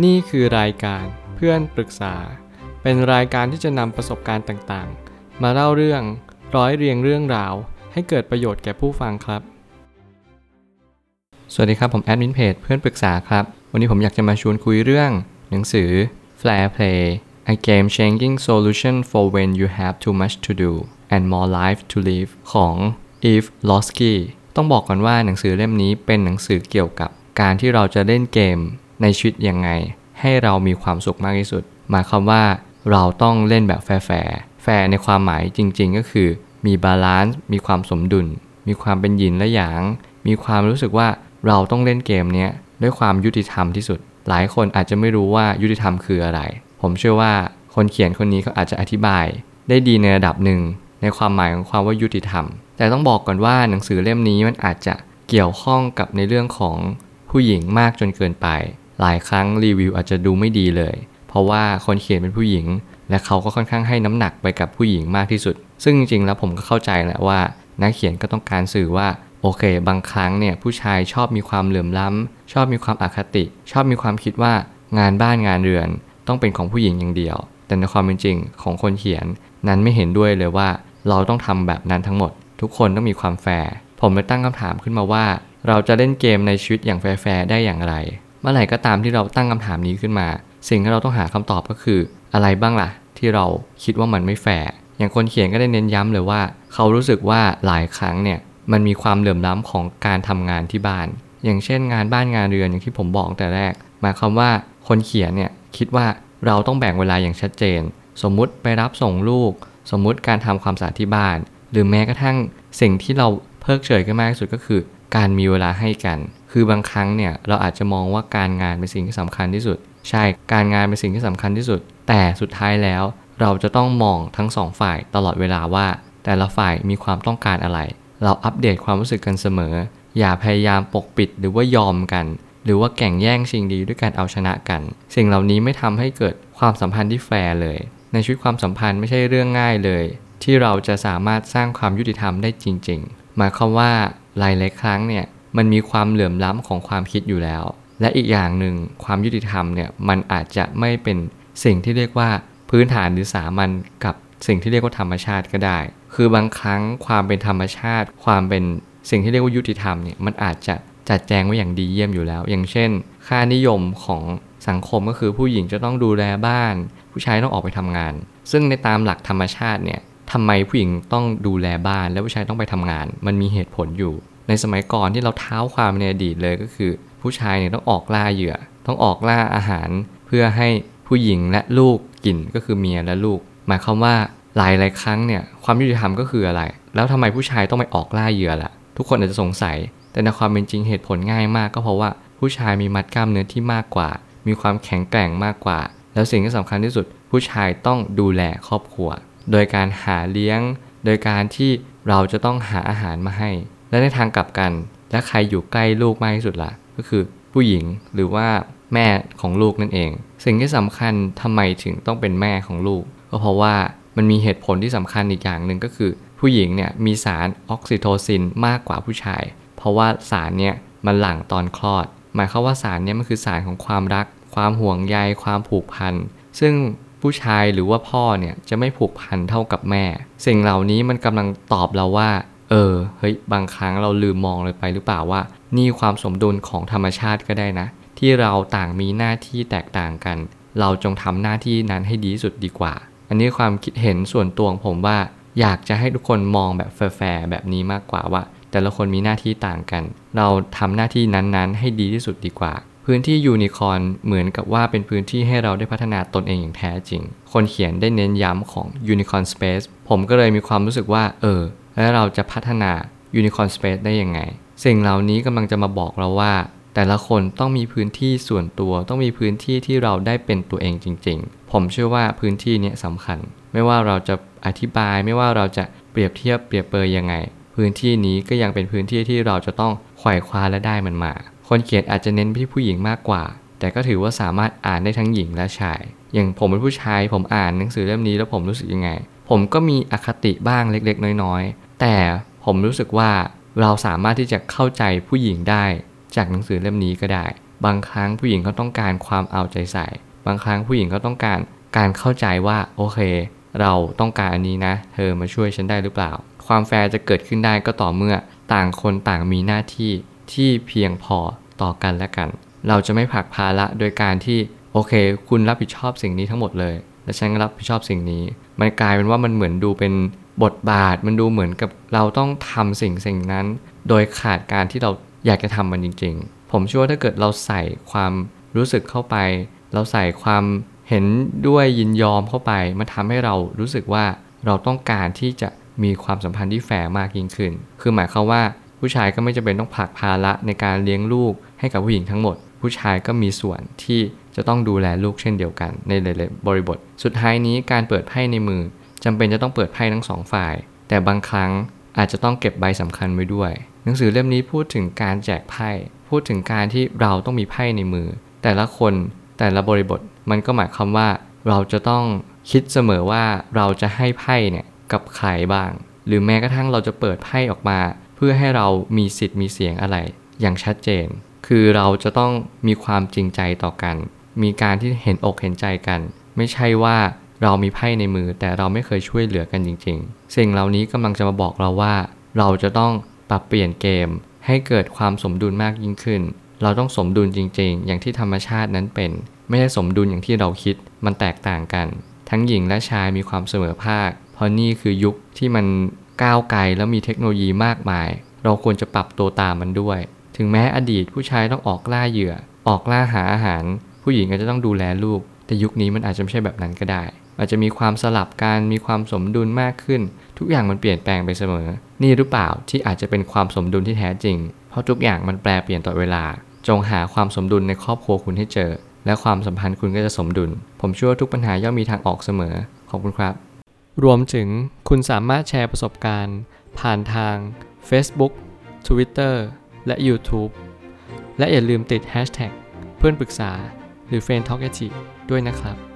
นี่คือรายการเพื่อนปรึกษา เป็นรายการที่จะนำประสบการณ์ต่างๆ มาเล่าเรื่องร้อยเรียงเรื่องราว ให้เกิดประโยชน์แก่ผู้ฟังครับ สวัสดีครับ ผมแอดมินเพจเพื่อนปรึกษาครับ วันนี้ผมอยากจะมาชวนคุยเรื่อง หนังสือ Flair Play A Game Changing Solution for When You Have Too Much to Do and More Life to Live ของ Eve Losky ต้องบอกก่อนว่าหนังสือเล่มนี้เป็นหนังสือเกี่ยวกับการที่เราจะเล่นเกม ในชีวิตยังไง ให้เรามีความสุขมากที่สุด หมายความว่าเราต้องเล่นแบบ fair fair ในความหมายจริง ๆ ก็คือ มี balance มีความสมดุล มีความเป็นหยินและหยาง มีความรู้สึกว่าเราต้องเล่นเกมนี้ด้วยความยุติธรรมที่สุด หลายคนอาจจะไม่รู้ว่ายุติธรรมคืออะไร ผมเชื่อว่าคนเขียนคนนี้เขาอาจจะอธิบาย ได้ดีในระดับหนึ่งในความหมายของความว่ายุติธรรม แต่ต้องบอกก่อนว่าหนังสือเล่มนี้มันอาจจะเกี่ยวข้องกับในเรื่องของผู้หญิงมากจนเกินไป หลายครั้งรีวิวอาจจะดูไม่ดีเลย เพราะว่าคนเขียนเป็นผู้หญิง และเขาก็ค่อนข้างให้น้ำหนักไปกับผู้หญิงมากที่สุด ซึ่งจริงๆแล้วผมก็เข้าใจแหละว่า นักเขียนก็ต้องการสื่อว่าโอเค บางครั้งเนี่ยผู้ชายชอบมีความเหลื่อมล้ำ ชอบมีความอคติ ชอบมีความคิดว่างานบ้านงานเรือน ต้องเป็นของผู้หญิงอย่างเดียว แต่ในความเป็นจริงของคนเขียนนั้นไม่เห็นด้วยเลยว่า เราต้องทำแบบนั้นทั้งหมด ทุกคนต้องมีความแฟร์ผมเลยตั้งคำถามขึ้นมาว่า เราจะเล่นเกมในชีวิตอย่างแฟร์ได้อย่างไร เมื่อไหร่ก็ตามที่เราตั้งคำถามนี้ขึ้นมา สิ่งที่เราต้องหาคำตอบก็คืออะไรบ้างล่ะ ที่เราคิดว่ามันไม่แฟร์อย่างคนเขียนก็ได้เน้นย้ำเลยว่า เขารู้สึกว่าหลายครั้งเนี่ยมันมีความเหลื่อมล้ำของการทำงานที่บ้าน อย่างเช่นงานบ้านงานเรือนอย่างที่ผมบอกแต่แรกหมายความว่าคนเขียนเนี่ยคิดว่าเราต้องแบ่งเวลาอย่างชัดเจน สมมุติไปรับส่งลูก สมมุติการทำความสะอาดที่บ้าน หรือแม้กระทั่งสิ่งที่เราเพิกเฉยกันมากที่สุดก็คือ การมีเวลาให้กัน คือบางครั้งเนี่ยเราอาจจะมองว่าการงานเป็นสิ่งที่สำคัญที่สุด ใช่การงานเป็นสิ่งที่สำคัญที่สุด แต่สุดท้ายแล้ว เราจะต้องมองทั้งสองฝ่ายตลอดเวลาว่า แต่ละฝ่ายมีความต้องการอะไร เราอัปเดตความรู้สึกกันเสมอ อย่าพยายามปกปิดหรือว่ายอมกัน หรือว่าแข่งแย่งชิงดีด้วยการเอาชนะกัน สิ่งเหล่านี้ไม่ทำให้เกิดความสัมพันธ์ที่แฟร์เลย ในชีวิตความสัมพันธ์ไม่ใช่เรื่องง่ายเลย ที่เราจะสามารถสร้างความยุติธรรมได้จริง ๆ หมายความว่าหลายหลายครั้งเนี่ย มันมีความเหลื่อมล้ำของความคิดอยู่แล้ว และอีกอย่างหนึ่งความยุติธรรมเนี่ยมันอาจจะไม่เป็นสิ่งที่เรียกว่าพื้นฐานหรือสามัญกับสิ่งที่เรียกว่าธรรมชาติก็ได้ คือบางครั้งความเป็นธรรมชาติ ความเป็นสิ่งที่เรียกว่ายุติธรรมเนี่ยมันอาจจะจัดแจงไว้อย่างดีเยี่ยมอยู่แล้ว อย่างเช่น ค่านิยมของสังคมก็คือผู้หญิงจะต้องดูแลบ้าน ผู้ชายต้องออกไปทำงาน ซึ่งในตามหลักธรรมชาติเนี่ยทำไมผู้หญิงต้องดูแลบ้าน และผู้ชายต้องไปทำงาน มันมีเหตุผลอยู่ ในสมัยก่อนที่เราเท้าความในอดีตเลยก็คือ ผู้ชายเนี่ยต้องออกล่าเหยื่อ ต้องออกล่าอาหาร เพื่อให้ผู้หญิงและลูกกินก็คือเมียและลูก หมายความว่าหลายหลายครั้งเนี่ยความยุติธรรมก็คืออะไร แล้วทำไมผู้ชายต้องไปออกล่าเหยื่อล่ะ ทุกคนอาจจะสงสัย แต่ในความเป็นจริงเหตุผลง่ายมาก ก็เพราะว่าผู้ชายมีมัดกล้ามเนื้อที่มากกว่า มีความแข็งแกร่งมากกว่า แล้วสิ่งที่สำคัญที่สุด ผู้ชายต้องดูแลครอบครัว โดยการหาเลี้ยง โดยการที่เราจะต้องหาอาหารมาให้ และในทางกลับกัน และใครอยู่ใกล้ลูกมากที่สุดละ่ะ ก็คือผู้หญิงหรือว่าแม่ของลูกนั่นเอง สิ่งที่สำคัญทำไมถึงต้องเป็นแม่ของลูก ก็เพราะว่ามันมีเหตุผลที่สำคัญอีกอย่างหนึ่งก็คือ ผู้หญิงเนี่ยมีสารออกซิโทซินมากกว่าผู้ชาย เพราะว่าสารเนี่ยมันหลั่งตอนคลอด หมายความว่าสารเนี่ยมันคือสารของความรัก ความห่วงใยความผูกพันซึ่งผู้ชายหรือว่าพ่อเนี่ยจะไม่ผูกพันเท่ากับแม่ สิ่งเหล่านี้มันกำลังตอบเราว่า เออเฮ้ยบางครั้งเราลืมมองเลยไปหรือเปล่าว่า นี่ความสมดุลของธรรมชาติก็ได้นะ ที่เราต่างมีหน้าที่แตกต่างกัน เราจงทำหน้าที่นั้นให้ดีที่สุดดีกว่า อันนี้ความคิดเห็นส่วนตัวของผมว่า อยากจะให้ทุกคนมองแบบแฟร์แบบนี้มากกว่าว่า แต่ละคนมีหน้าที่ต่างกัน เราทำหน้าที่นั้นๆ ให้ดีที่สุดดีกว่า พื้นที่ยูนิคอนเหมือนกับว่าเป็นพื้นที่ให้เราได้พัฒนาตนเองอย่างแท้จริง คนเขียนได้เน้นย้ำของ Unicorn Space ผมก็เลยมีความรู้สึกว่า เออ แล้วเราจะพัฒนา Unicorn Space ได้ยังไง สิ่งเหล่านี้กำลังจะมาบอกเราว่า แต่ละคนต้องมีพื้นที่ส่วนตัว ต้องมีพื้นที่ที่เราได้เป็นตัวเองจริง ๆ ผมเชื่อว่าพื้นที่นี้สำคัญ ไม่ว่าเราจะอธิบาย ไม่ว่าเราจะเปรียบเทียบเปรียบเปยยังไง พื้นที่นี้ก็ยังเป็นพื้นที่ที่เราจะต้องไขว่คว้าและได้มันมา คนเขียนอาจจะเน้นไปที่ผู้หญิงมากกว่า แต่ก็ถือว่าสามารถอ่านได้ทั้งหญิงและชาย อย่างผมเป็นผู้ชายผมอ่านหนังสือเล่มนี้แล้วผมรู้สึกยังไง ผมก็มีอคติบ้างเล็กๆ น้อยๆ แต่ผมรู้สึกว่าเราสามารถที่จะเข้าใจผู้หญิงได้จากหนังสือเล่มนี้ก็ได้ บางครั้งผู้หญิงก็ต้องการความเอาใจใส่ บางครั้งผู้หญิงก็ต้องการการเข้าใจว่าโอเค เราต้องการอันนี้นะ เธอมาช่วยฉันได้หรือเปล่า ความแฟร์จะเกิดขึ้นได้ก็ต่อเมื่อต่างคนต่างมีหน้าที่ที่เพียงพอต่อกันและกัน เราจะไม่ผลักภาระโดยการที่โอเค คุณรับผิดชอบสิ่งนี้ทั้งหมดเลย และฉันก็รับผิดชอบสิ่งนี้ มันกลายเป็นว่ามันเหมือนดูเป็นบทบาท มันดูเหมือนกับเราต้องทำสิ่งสิ่งนั้น โดยขาดการที่เราอยากจะทำมันจริง ๆ ผมเชื่อว่าถ้าเกิดเราใส่ความรู้สึกเข้าไป เราใส่ความเห็นด้วยยินยอมเข้าไปมันทำให้เรารู้สึกว่าเราต้องการที่จะมีความสัมพันธ์ที่แฟร์มากยิ่งขึ้น คือหมายความว่าผู้ชายก็ไม่จำเป็นต้องผลักภาระในการเลี้ยงลูกให้กับผู้หญิงทั้งหมด ผู้ชายก็มีส่วนที่ จะต้องดูแลลูกเช่นเดียวกันในหลายๆบริบท สุดท้ายนี้การเปิดไพ่ในมือจำเป็นจะต้องเปิดไพ่ทั้งสองฝ่าย แต่บางครั้งอาจจะต้องเก็บใบสำคัญไว้ด้วย หนังสือเล่มนี้พูดถึงการแจกไพ่พูดถึงการที่เราต้องมีไพ่ในมือ แต่ละคนแต่ละบริบทมันก็หมายความว่า เราจะต้องคิดเสมอว่าเราจะให้ไพ่เนี่ยกับใครบ้าง หรือแม้กระทั่งเราจะเปิดไพ่ออกมา เพื่อให้เรามีสิทธิ์มีเสียงอะไร อย่างชัดเจน คือเราจะต้องมีความจริงใจต่อกัน มีการที่เห็นอกเห็นใจกัน ไม่ใช่ว่าเรามีไพ่ในมือ แต่เราไม่เคยช่วยเหลือกันจริง ๆ สิ่งเหล่านี้กำลังจะมาบอกเราว่า เราจะต้องปรับเปลี่ยนเกม ให้เกิดความสมดุลมากยิ่งขึ้น เราต้องสมดุลจริง ๆ อย่างที่ธรรมชาตินั้นเป็น ไม่ใช่สมดุลอย่างที่เราคิดมันแตกต่างกัน ทั้งหญิงและชายมีความเสมอภาค เพราะนี่คือยุคที่มันก้าวไกลแล้วมีเทคโนโลยีมากมาย เราควรจะปรับตัวตามมันด้วย ถึงแม้อดีตผู้ชายต้องออกล่าเหยื่อ ออกล่าหาอาหาร ผู้หญิงก็จะต้องดูแลลูก แต่ยุคนี้มันอาจจะไม่ใช่แบบนั้นก็ได้ อาจจะมีความสลับกันมีความสมดุลมากขึ้น ทุกอย่างมันเปลี่ยนแปลงไปเสมอ นี่หรือเปล่าที่อาจจะเป็นความสมดุลที่แท้จริง เพราะทุกอย่างมันแปลเปลี่ยนต่อเวลา จงหาความสมดุลในครอบครัวคุณให้เจอ และความสัมพันธ์คุณก็จะสมดุล ผมเชื่อว่าทุกปัญหาย่อมมีทางออกเสมอขอบคุณครับ รวมถึงคุณสามารถแชร์ประสบการณ์ ผ่านทาง Facebook Twitter และ YouTube และอย่าลืมติด Hashtag เพื่อนปรึกษา หรือ f r ร e n d t a l k a ด้วยนะครับ